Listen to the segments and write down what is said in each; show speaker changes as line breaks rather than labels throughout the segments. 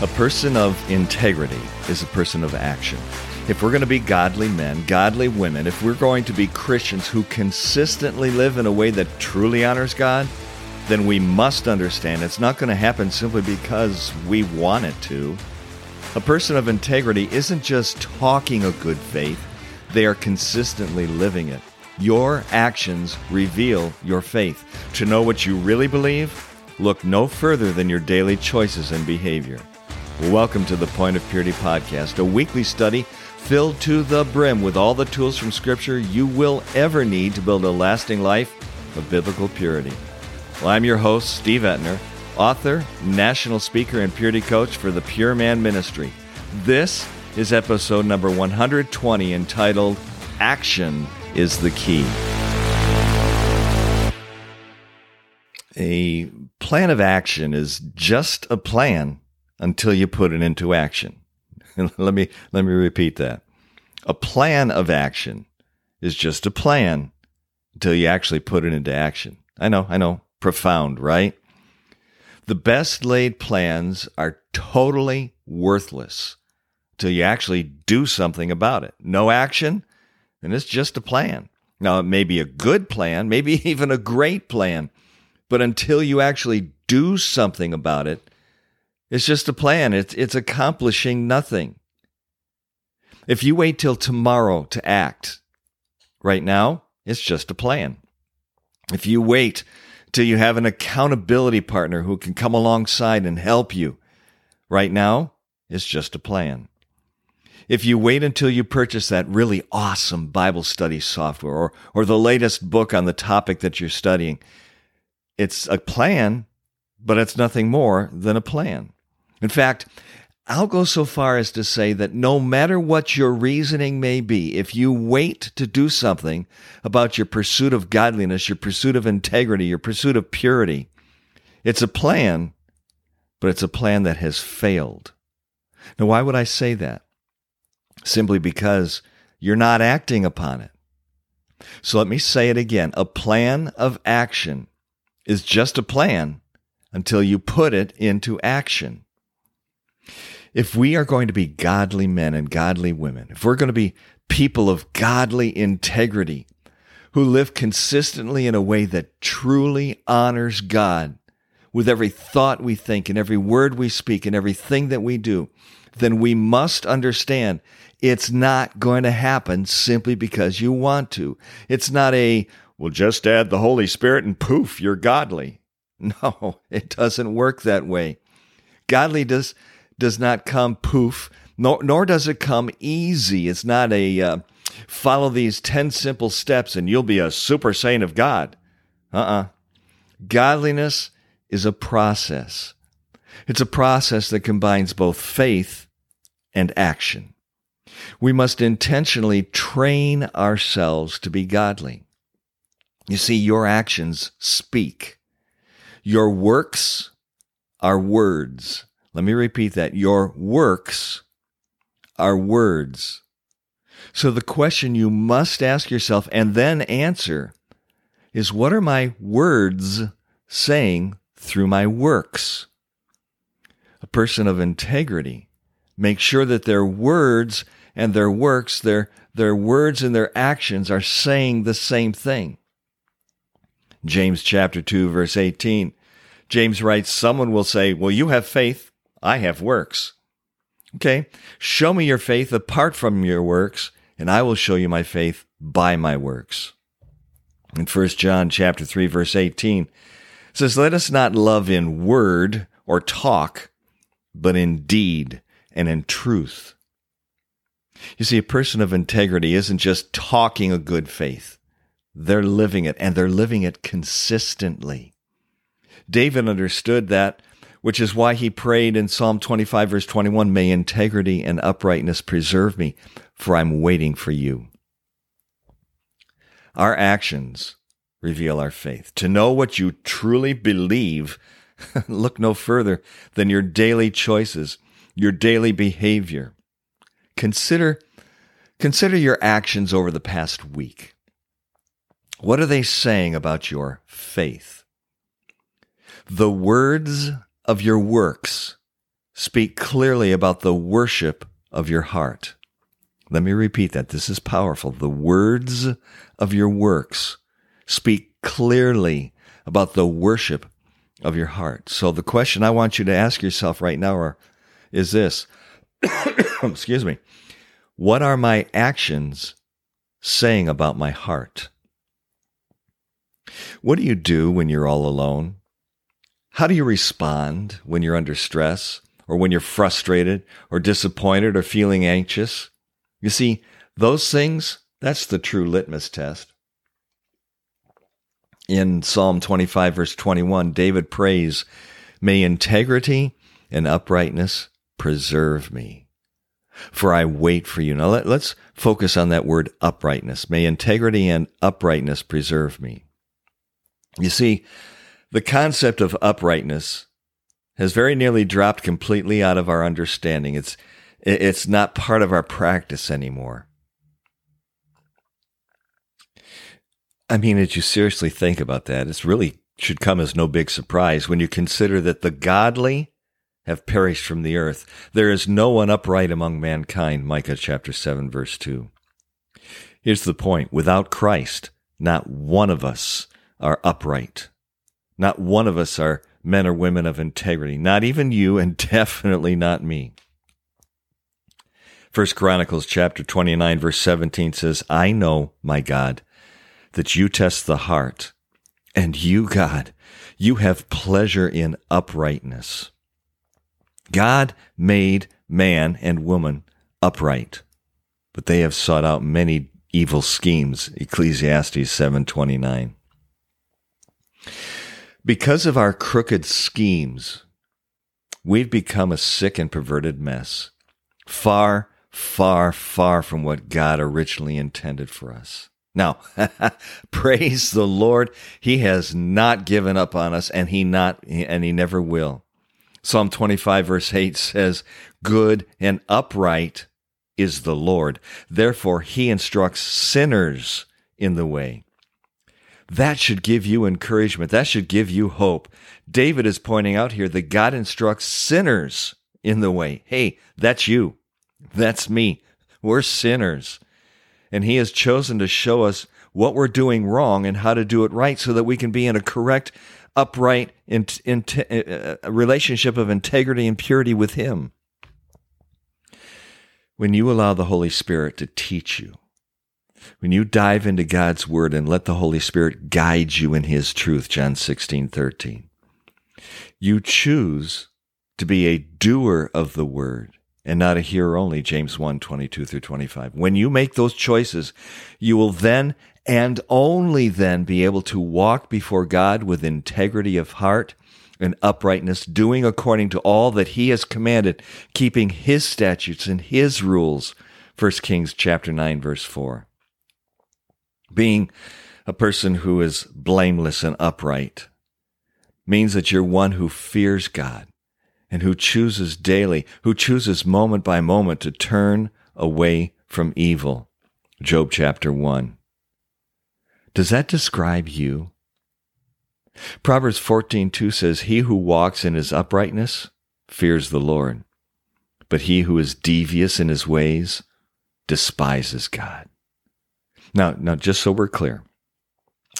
A person of integrity is a person of action. If we're going to be godly men, godly women, if we're going to be Christians who consistently live in a way that truly honors God, then we must understand it's not going to happen simply because we want it to. A person of integrity isn't just talking a good faith, they are consistently living it. Your actions reveal your faith. To know what you really believe, look no further than your daily choices and behavior. Welcome to the Point of Purity podcast, a weekly study filled to the brim with all the tools from Scripture you will ever need to build a lasting life of biblical purity. Well, I'm your host, Steve Etner, author, national speaker, and purity coach for the Pure Man Ministry. This is episode number 120 entitled Action is the Key. A plan of action is just a plan until you put it into action. let me let me repeat that. A plan of action is just a plan until you actually put it into action. I know, I know, profound, right? The best laid plans are totally worthless until you actually do something about it. No action, and it's just a plan. Now, it may be a good plan, maybe even a great plan, but until you actually do something about it, it's just a plan. It's, it's accomplishing nothing. If you wait till tomorrow to act, right now, it's just a plan. If you wait till you have an accountability partner who can come alongside and help you, right now, it's just a plan. If you wait until you purchase that really awesome Bible study software or, or the latest book on the topic that you're studying, it's a plan, but it's nothing more than a plan. In fact, I'll go so far as to say that no matter what your reasoning may be, if you wait to do something about your pursuit of godliness, your pursuit of integrity, your pursuit of purity, it's a plan, but it's a plan that has failed. Now, why would I say that? Simply because you're not acting upon it. So let me say it again. A plan of action is just a plan until you put it into action if we are going to be godly men and godly women, if we're going to be people of godly integrity who live consistently in a way that truly honors God with every thought we think and every word we speak and everything that we do, then we must understand it's not going to happen simply because you want to. It's not a, well, just add the Holy Spirit and poof, you're godly. No, it doesn't work that way. Godly does does not come poof, nor, nor does it come easy. It's not a uh, follow these 10 simple steps and you'll be a super saint of God. Uh uh-uh. uh Godliness is a process. It's a process that combines both faith and action. We must intentionally train ourselves to be godly. You see, your actions speak. Your works are words. Let me repeat that. Your works are words. So the question you must ask yourself and then answer is what are my words saying through my works? A person of integrity makes sure that their words and their works, their, their words and their actions are saying the same thing. James chapter 2 verse 18. James writes, someone will say, well, you have faith I have works. Okay, show me your faith apart from your works, and I will show you my faith by my works. In 1 John chapter 3 verse 18 says, "Let us not love in word or talk, but in deed and in truth." You see, a person of integrity isn't just talking a good faith. They're living it, and they're living it consistently. David understood that which is why he prayed in Psalm 25, verse 21 May integrity and uprightness preserve me, for I'm waiting for you. Our actions reveal our faith. To know what you truly believe, look no further than your daily choices, your daily behavior. Consider, consider your actions over the past week. What are they saying about your faith? The words of your works speak clearly about the worship of your heart. Let me repeat that. This is powerful. The words of your works speak clearly about the worship of your heart. So the question I want you to ask yourself right now is this, excuse me, what are my actions saying about my heart? What do you do when you're all alone? How do you respond when you're under stress or when you're frustrated or disappointed or feeling anxious? You see, those things, that's the true litmus test. In Psalm 25, verse 21, David prays, May integrity and uprightness preserve me. For I wait for you. Now let, us focus on that word uprightness. May integrity and uprightness preserve me. You see, the concept of uprightness has very nearly dropped completely out of our understanding. It's, it's not part of our practice anymore. I mean, as you seriously think about that, it really should come as no big surprise when you consider that the godly have perished from the earth. There is no one upright among mankind, Micah chapter 7, verse 2. Here's the point without Christ, not one of us are upright. Not one of us are men or women of integrity. Not even you, and definitely not me. First Chronicles chapter 29 verse 17 says, I know, my God, that you test the heart, and you, God, you have pleasure in uprightness. God made man and woman upright, but they have sought out many evil schemes. Ecclesiastes 7:29. Because of our crooked schemes, we've become a sick and perverted mess, far, far, far from what God originally intended for us. Now, praise the Lord, he has not given up on us and he not and he never will. Psalm 25 verse 8 says, "Good and upright is the Lord; therefore he instructs sinners in the way." That should give you encouragement. That should give you hope. David is pointing out here that God instructs sinners in the way. Hey, that's you. That's me. We're sinners. And he has chosen to show us what we're doing wrong and how to do it right so that we can be in a correct, upright in, in, uh, uh, relationship of integrity and purity with him. When you allow the Holy Spirit to teach you, when you dive into God's word and let the Holy Spirit guide you in his truth, John 16, 13, you choose to be a doer of the word and not a hearer only, James 1, 22 through 25. When you make those choices, you will then and only then be able to walk before God with integrity of heart and uprightness, doing according to all that he has commanded, keeping his statutes and his rules. 1 Kings chapter 9 verse 4 being a person who is blameless and upright means that you're one who fears God and who chooses daily, who chooses moment by moment to turn away from evil. Job chapter 1. Does that describe you? Proverbs 14:2 says, "He who walks in his uprightness fears the Lord, but he who is devious in his ways despises God." Now, now, just so we're clear,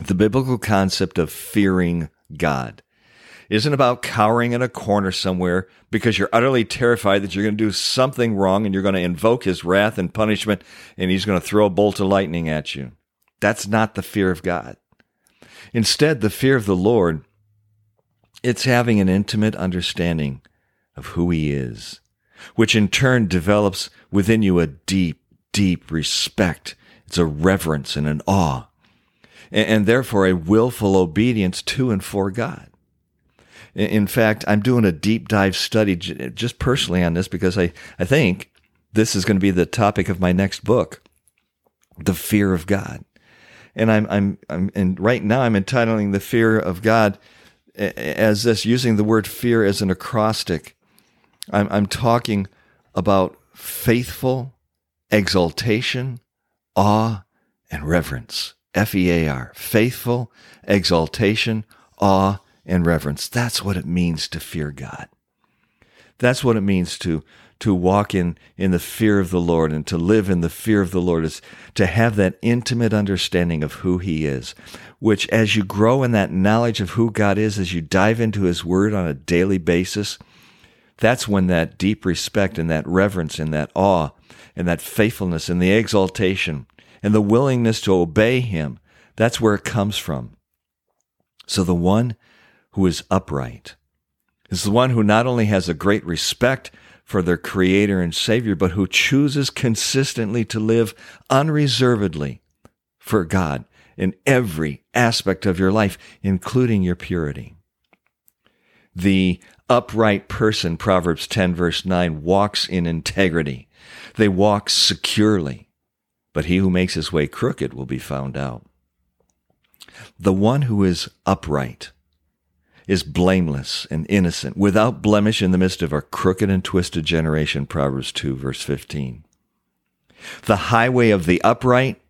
the biblical concept of fearing God isn't about cowering in a corner somewhere because you're utterly terrified that you're going to do something wrong and you're going to invoke his wrath and punishment and he's going to throw a bolt of lightning at you. That's not the fear of God. Instead, the fear of the Lord, it's having an intimate understanding of who he is, which in turn develops within you a deep, deep respect it's a reverence and an awe, and, and therefore a willful obedience to and for God. In fact, I'm doing a deep dive study just personally on this because I, I think this is going to be the topic of my next book, The Fear of God. And I'm, I'm, I'm, and right now I'm entitling The Fear of God as this, using the word fear as an acrostic. I'm, I'm talking about faithful exaltation awe and reverence. F E A R. Faithful, exaltation, awe, and reverence. That's what it means to fear God. That's what it means to to walk in in the fear of the Lord and to live in the fear of the Lord is to have that intimate understanding of who he is which as you grow in that knowledge of who God is as you dive into his word on a daily basis that's when that deep respect and that reverence and that awe and that faithfulness and the exaltation and the willingness to obey him that's where it comes from so the one who is upright is the one who not only has a great respect for their Creator and Savior, but who chooses consistently to live unreservedly for God in every aspect of your life, including your purity. The upright person, Proverbs 10, verse 9, walks in integrity. They walk securely, but he who makes his way crooked will be found out. The one who is upright is blameless and innocent, without blemish in the midst of a crooked and twisted generation. Proverbs 2, verse 15. The highway of the upright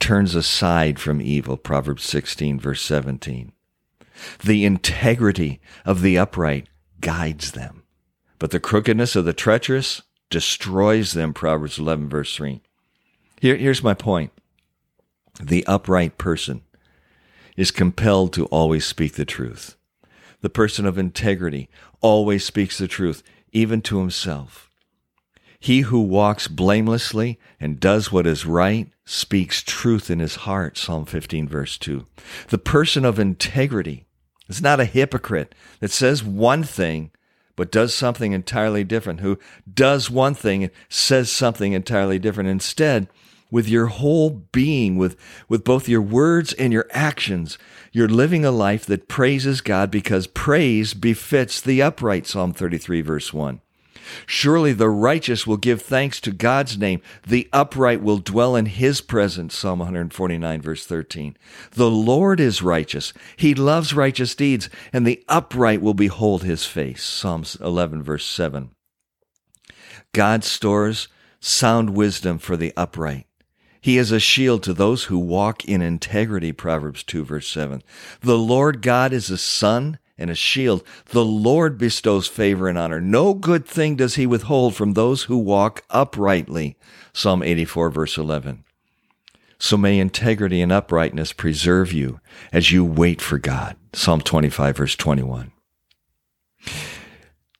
turns aside from evil. Proverbs 16, verse 17. The integrity of the upright guides them, but the crookedness of the treacherous destroys them. Proverbs 11, verse 3. Here, here's my point. The upright person is compelled to always speak the truth. The person of integrity always speaks the truth, even to himself. He who walks blamelessly and does what is right speaks truth in his heart. Psalm 15, verse 2. The person of integrity is not a hypocrite that says one thing but does something entirely different, who does one thing and says something entirely different. Instead, with your whole being, with, with both your words and your actions. You're living a life that praises God because praise befits the upright, Psalm 33, verse 1. Surely the righteous will give thanks to God's name. The upright will dwell in his presence. Psalm 149, verse 13. The Lord is righteous. He loves righteous deeds, and the upright will behold his face. Psalms 11, verse 7. God stores sound wisdom for the upright. He is a shield to those who walk in integrity, Proverbs 2, verse 7. The Lord God is a sun and a shield. The Lord bestows favor and honor. No good thing does he withhold from those who walk uprightly. Psalm 84, verse 11. So may integrity and uprightness preserve you as you wait for God. Psalm 25, verse 21.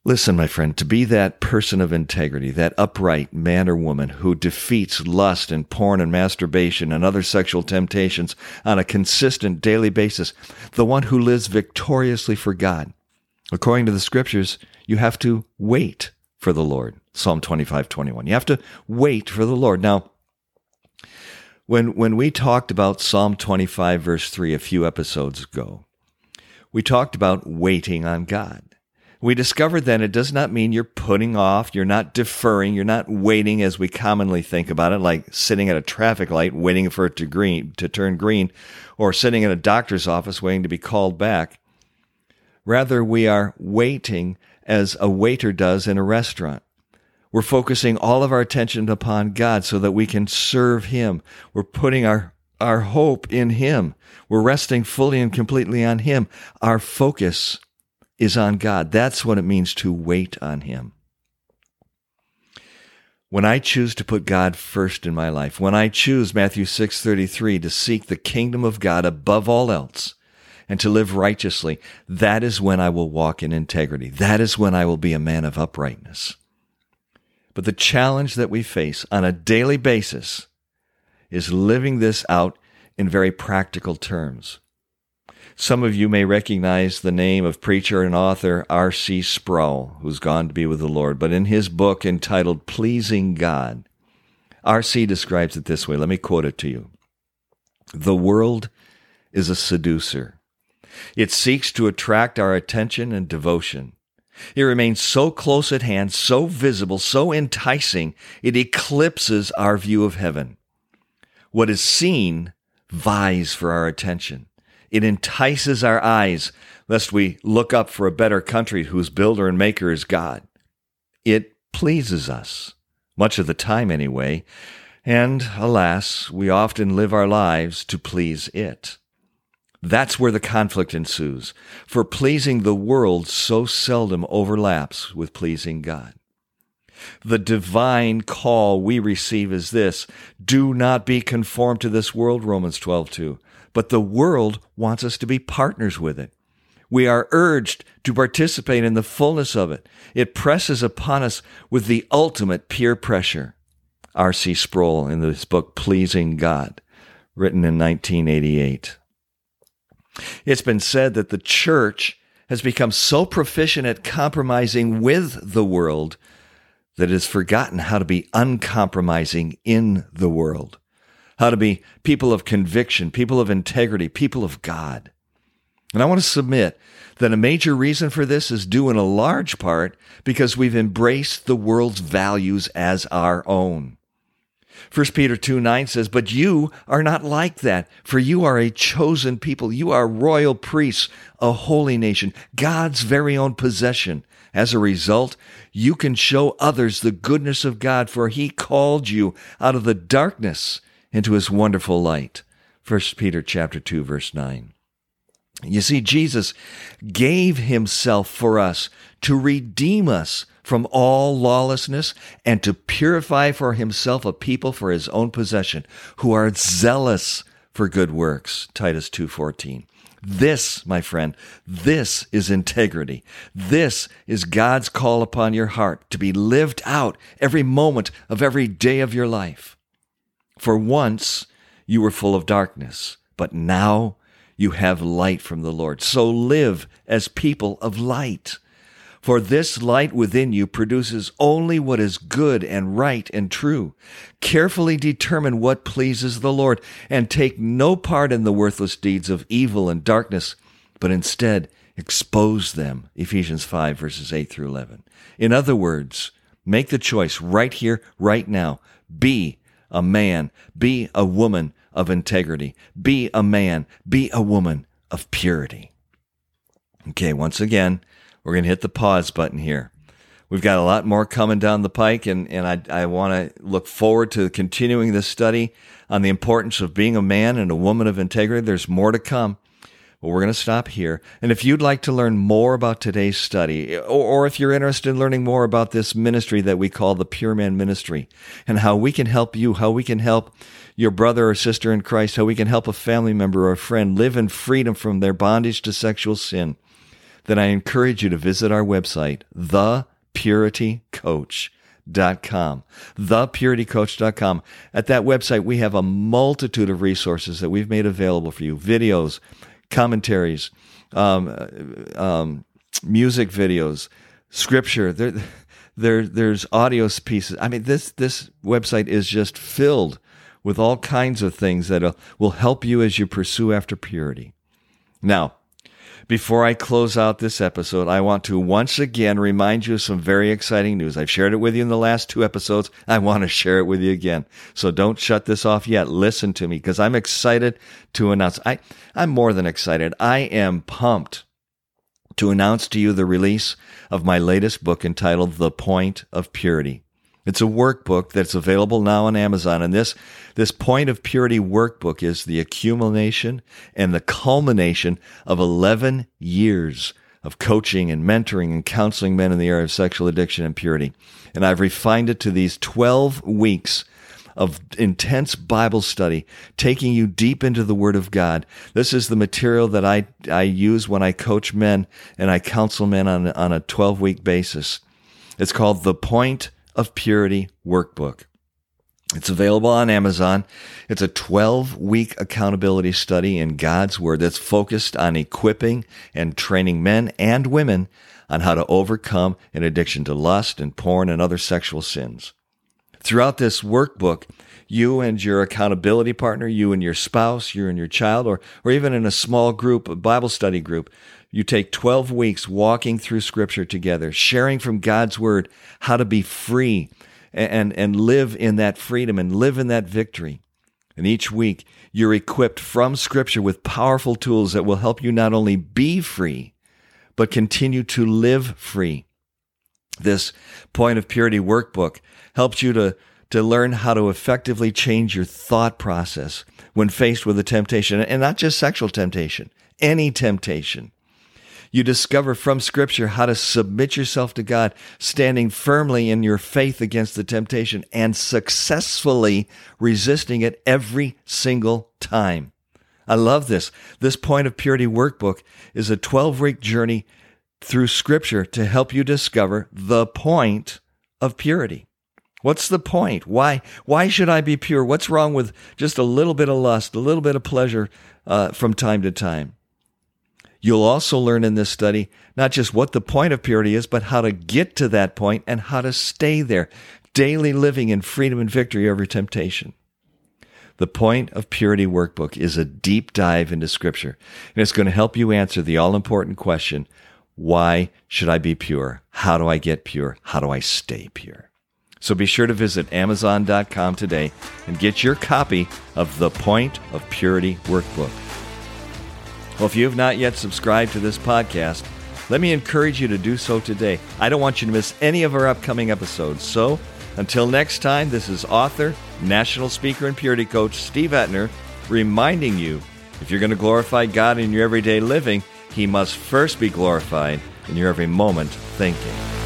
Listen, my friend, to be that person of integrity, that upright man or woman who defeats lust and porn and masturbation and other sexual temptations on a consistent daily basis, the one who lives victoriously for God. According to the scriptures, you have to wait for the Lord. Psalm 25, 21. You have to wait for the Lord. Now, when, when we talked about Psalm 25, verse 3 a few episodes ago, we talked about waiting on God. We discovered then it does not mean you're putting off, you're not deferring, you're not waiting as we commonly think about it, like sitting at a traffic light waiting for it to green to turn green, or sitting in a doctor's office waiting to be called back. Rather, we are waiting as a waiter does in a restaurant. We're focusing all of our attention upon God so that we can serve Him. We're putting our, our hope in Him. We're resting fully and completely on Him. Our focus is on God. That's what it means to wait on Him. When I choose to put God first in my life, when I choose Matthew 6:33 to seek the kingdom of God above all else and to live righteously, that is when I will walk in integrity. That is when I will be a man of uprightness. But the challenge that we face on a daily basis is living this out in very practical terms. Some of you may recognize the name of preacher and author R.C. Sproul, who's gone to be with the Lord. But in his book entitled Pleasing God, R.C. describes it this way. Let me quote it to you. The world is a seducer. It seeks to attract our attention and devotion. It remains so close at hand, so visible, so enticing, it eclipses our view of heaven. What is seen vies for our attention. It entices our eyes, lest we look up for a better country whose builder and maker is God. It pleases us, much of the time anyway, and alas, we often live our lives to please it. That's where the conflict ensues, for pleasing the world so seldom overlaps with pleasing God. The divine call we receive is this do not be conformed to this world, Romans 12 2. But the world wants us to be partners with it. We are urged to participate in the fullness of it. It presses upon us with the ultimate peer pressure. R.C. Sproul in his book Pleasing God, written in 1988. It's been said that the church has become so proficient at compromising with the world that it has forgotten how to be uncompromising in the world, how to be people of conviction, people of integrity, people of God. And I want to submit that a major reason for this is due in a large part because we've embraced the world's values as our own. 1 Peter 2 9 says, But you are not like that, for you are a chosen people. You are royal priests, a holy nation, God's very own possession. As a result, you can show others the goodness of God, for he called you out of the darkness into his wonderful light. 1 Peter chapter 2 verse 9. You see Jesus gave himself for us to redeem us from all lawlessness and to purify for himself a people for his own possession who are zealous for good works titus 2.14 this my friend this is integrity this is god's call upon your heart to be lived out every moment of every day of your life for once you were full of darkness but now you have light from the lord so live as people of light for this light within you produces only what is good and right and true. Carefully determine what pleases the Lord, and take no part in the worthless deeds of evil and darkness, but instead expose them. Ephesians 5, verses 8 through 11. In other words, make the choice right here, right now. Be a man, be a woman of integrity, be a man, be a woman of purity. Okay, once again, we're going to hit the pause button here. We've got a lot more coming down the pike, and, and I, I want to look forward to continuing this study on the importance of being a man and a woman of integrity. There's more to come, but we're going to stop here. And if you'd like to learn more about today's study, or, or if you're interested in learning more about this ministry that we call the Pure Man Ministry, and how we can help you, how we can help your brother or sister in Christ, how we can help a family member or a friend live in freedom from their bondage to sexual sin then I encourage you to visit our website, thepuritycoach.com. Thepuritycoach.com. At that website, we have a multitude of resources that we've made available for you videos, commentaries, um, uh, um, music videos, scripture. There, there, there's audio pieces. I mean, this, this website is just filled with all kinds of things that will help you as you pursue after purity. Now, before I close out this episode, I want to once again remind you of some very exciting news. I've shared it with you in the last two episodes. I want to share it with you again. So don't shut this off yet. Listen to me because I'm excited to announce. I, I'm more than excited. I am pumped to announce to you the release of my latest book entitled The Point of Purity. It's a workbook that's available now on Amazon. And this, this point of purity workbook is the accumulation and the culmination of 11 years of coaching and mentoring and counseling men in the area of sexual addiction and purity. And I've refined it to these 12 weeks of intense Bible study, taking you deep into the Word of God. This is the material that I, I use when I coach men and I counsel men on, on a 12 week basis. It's called The Point of Purity Workbook. It's available on Amazon. It's a 12 week accountability study in God's Word that's focused on equipping and training men and women on how to overcome an addiction to lust and porn and other sexual sins. Throughout this workbook, you and your accountability partner, you and your spouse, you and your child, or, or even in a small group, a Bible study group, you take 12 weeks walking through scripture together, sharing from God's word how to be free and, and live in that freedom and live in that victory. And each week, you're equipped from scripture with powerful tools that will help you not only be free, but continue to live free. This point of purity workbook helps you to to learn how to effectively change your thought process when faced with a temptation, and not just sexual temptation, any temptation. You discover from Scripture how to submit yourself to God, standing firmly in your faith against the temptation and successfully resisting it every single time. I love this. This Point of Purity workbook is a 12 week journey through Scripture to help you discover the point of purity. What's the point? Why? Why should I be pure? What's wrong with just a little bit of lust, a little bit of pleasure uh, from time to time? You'll also learn in this study not just what the point of purity is, but how to get to that point and how to stay there, daily living in freedom and victory over temptation. The Point of Purity Workbook is a deep dive into Scripture, and it's going to help you answer the all important question why should I be pure? How do I get pure? How do I stay pure? So be sure to visit Amazon.com today and get your copy of the Point of Purity Workbook. Well, if you have not yet subscribed to this podcast, let me encourage you to do so today. I don't want you to miss any of our upcoming episodes. So until next time, this is author, national speaker, and purity coach Steve Etner reminding you if you're going to glorify God in your everyday living, He must first be glorified in your every moment thinking.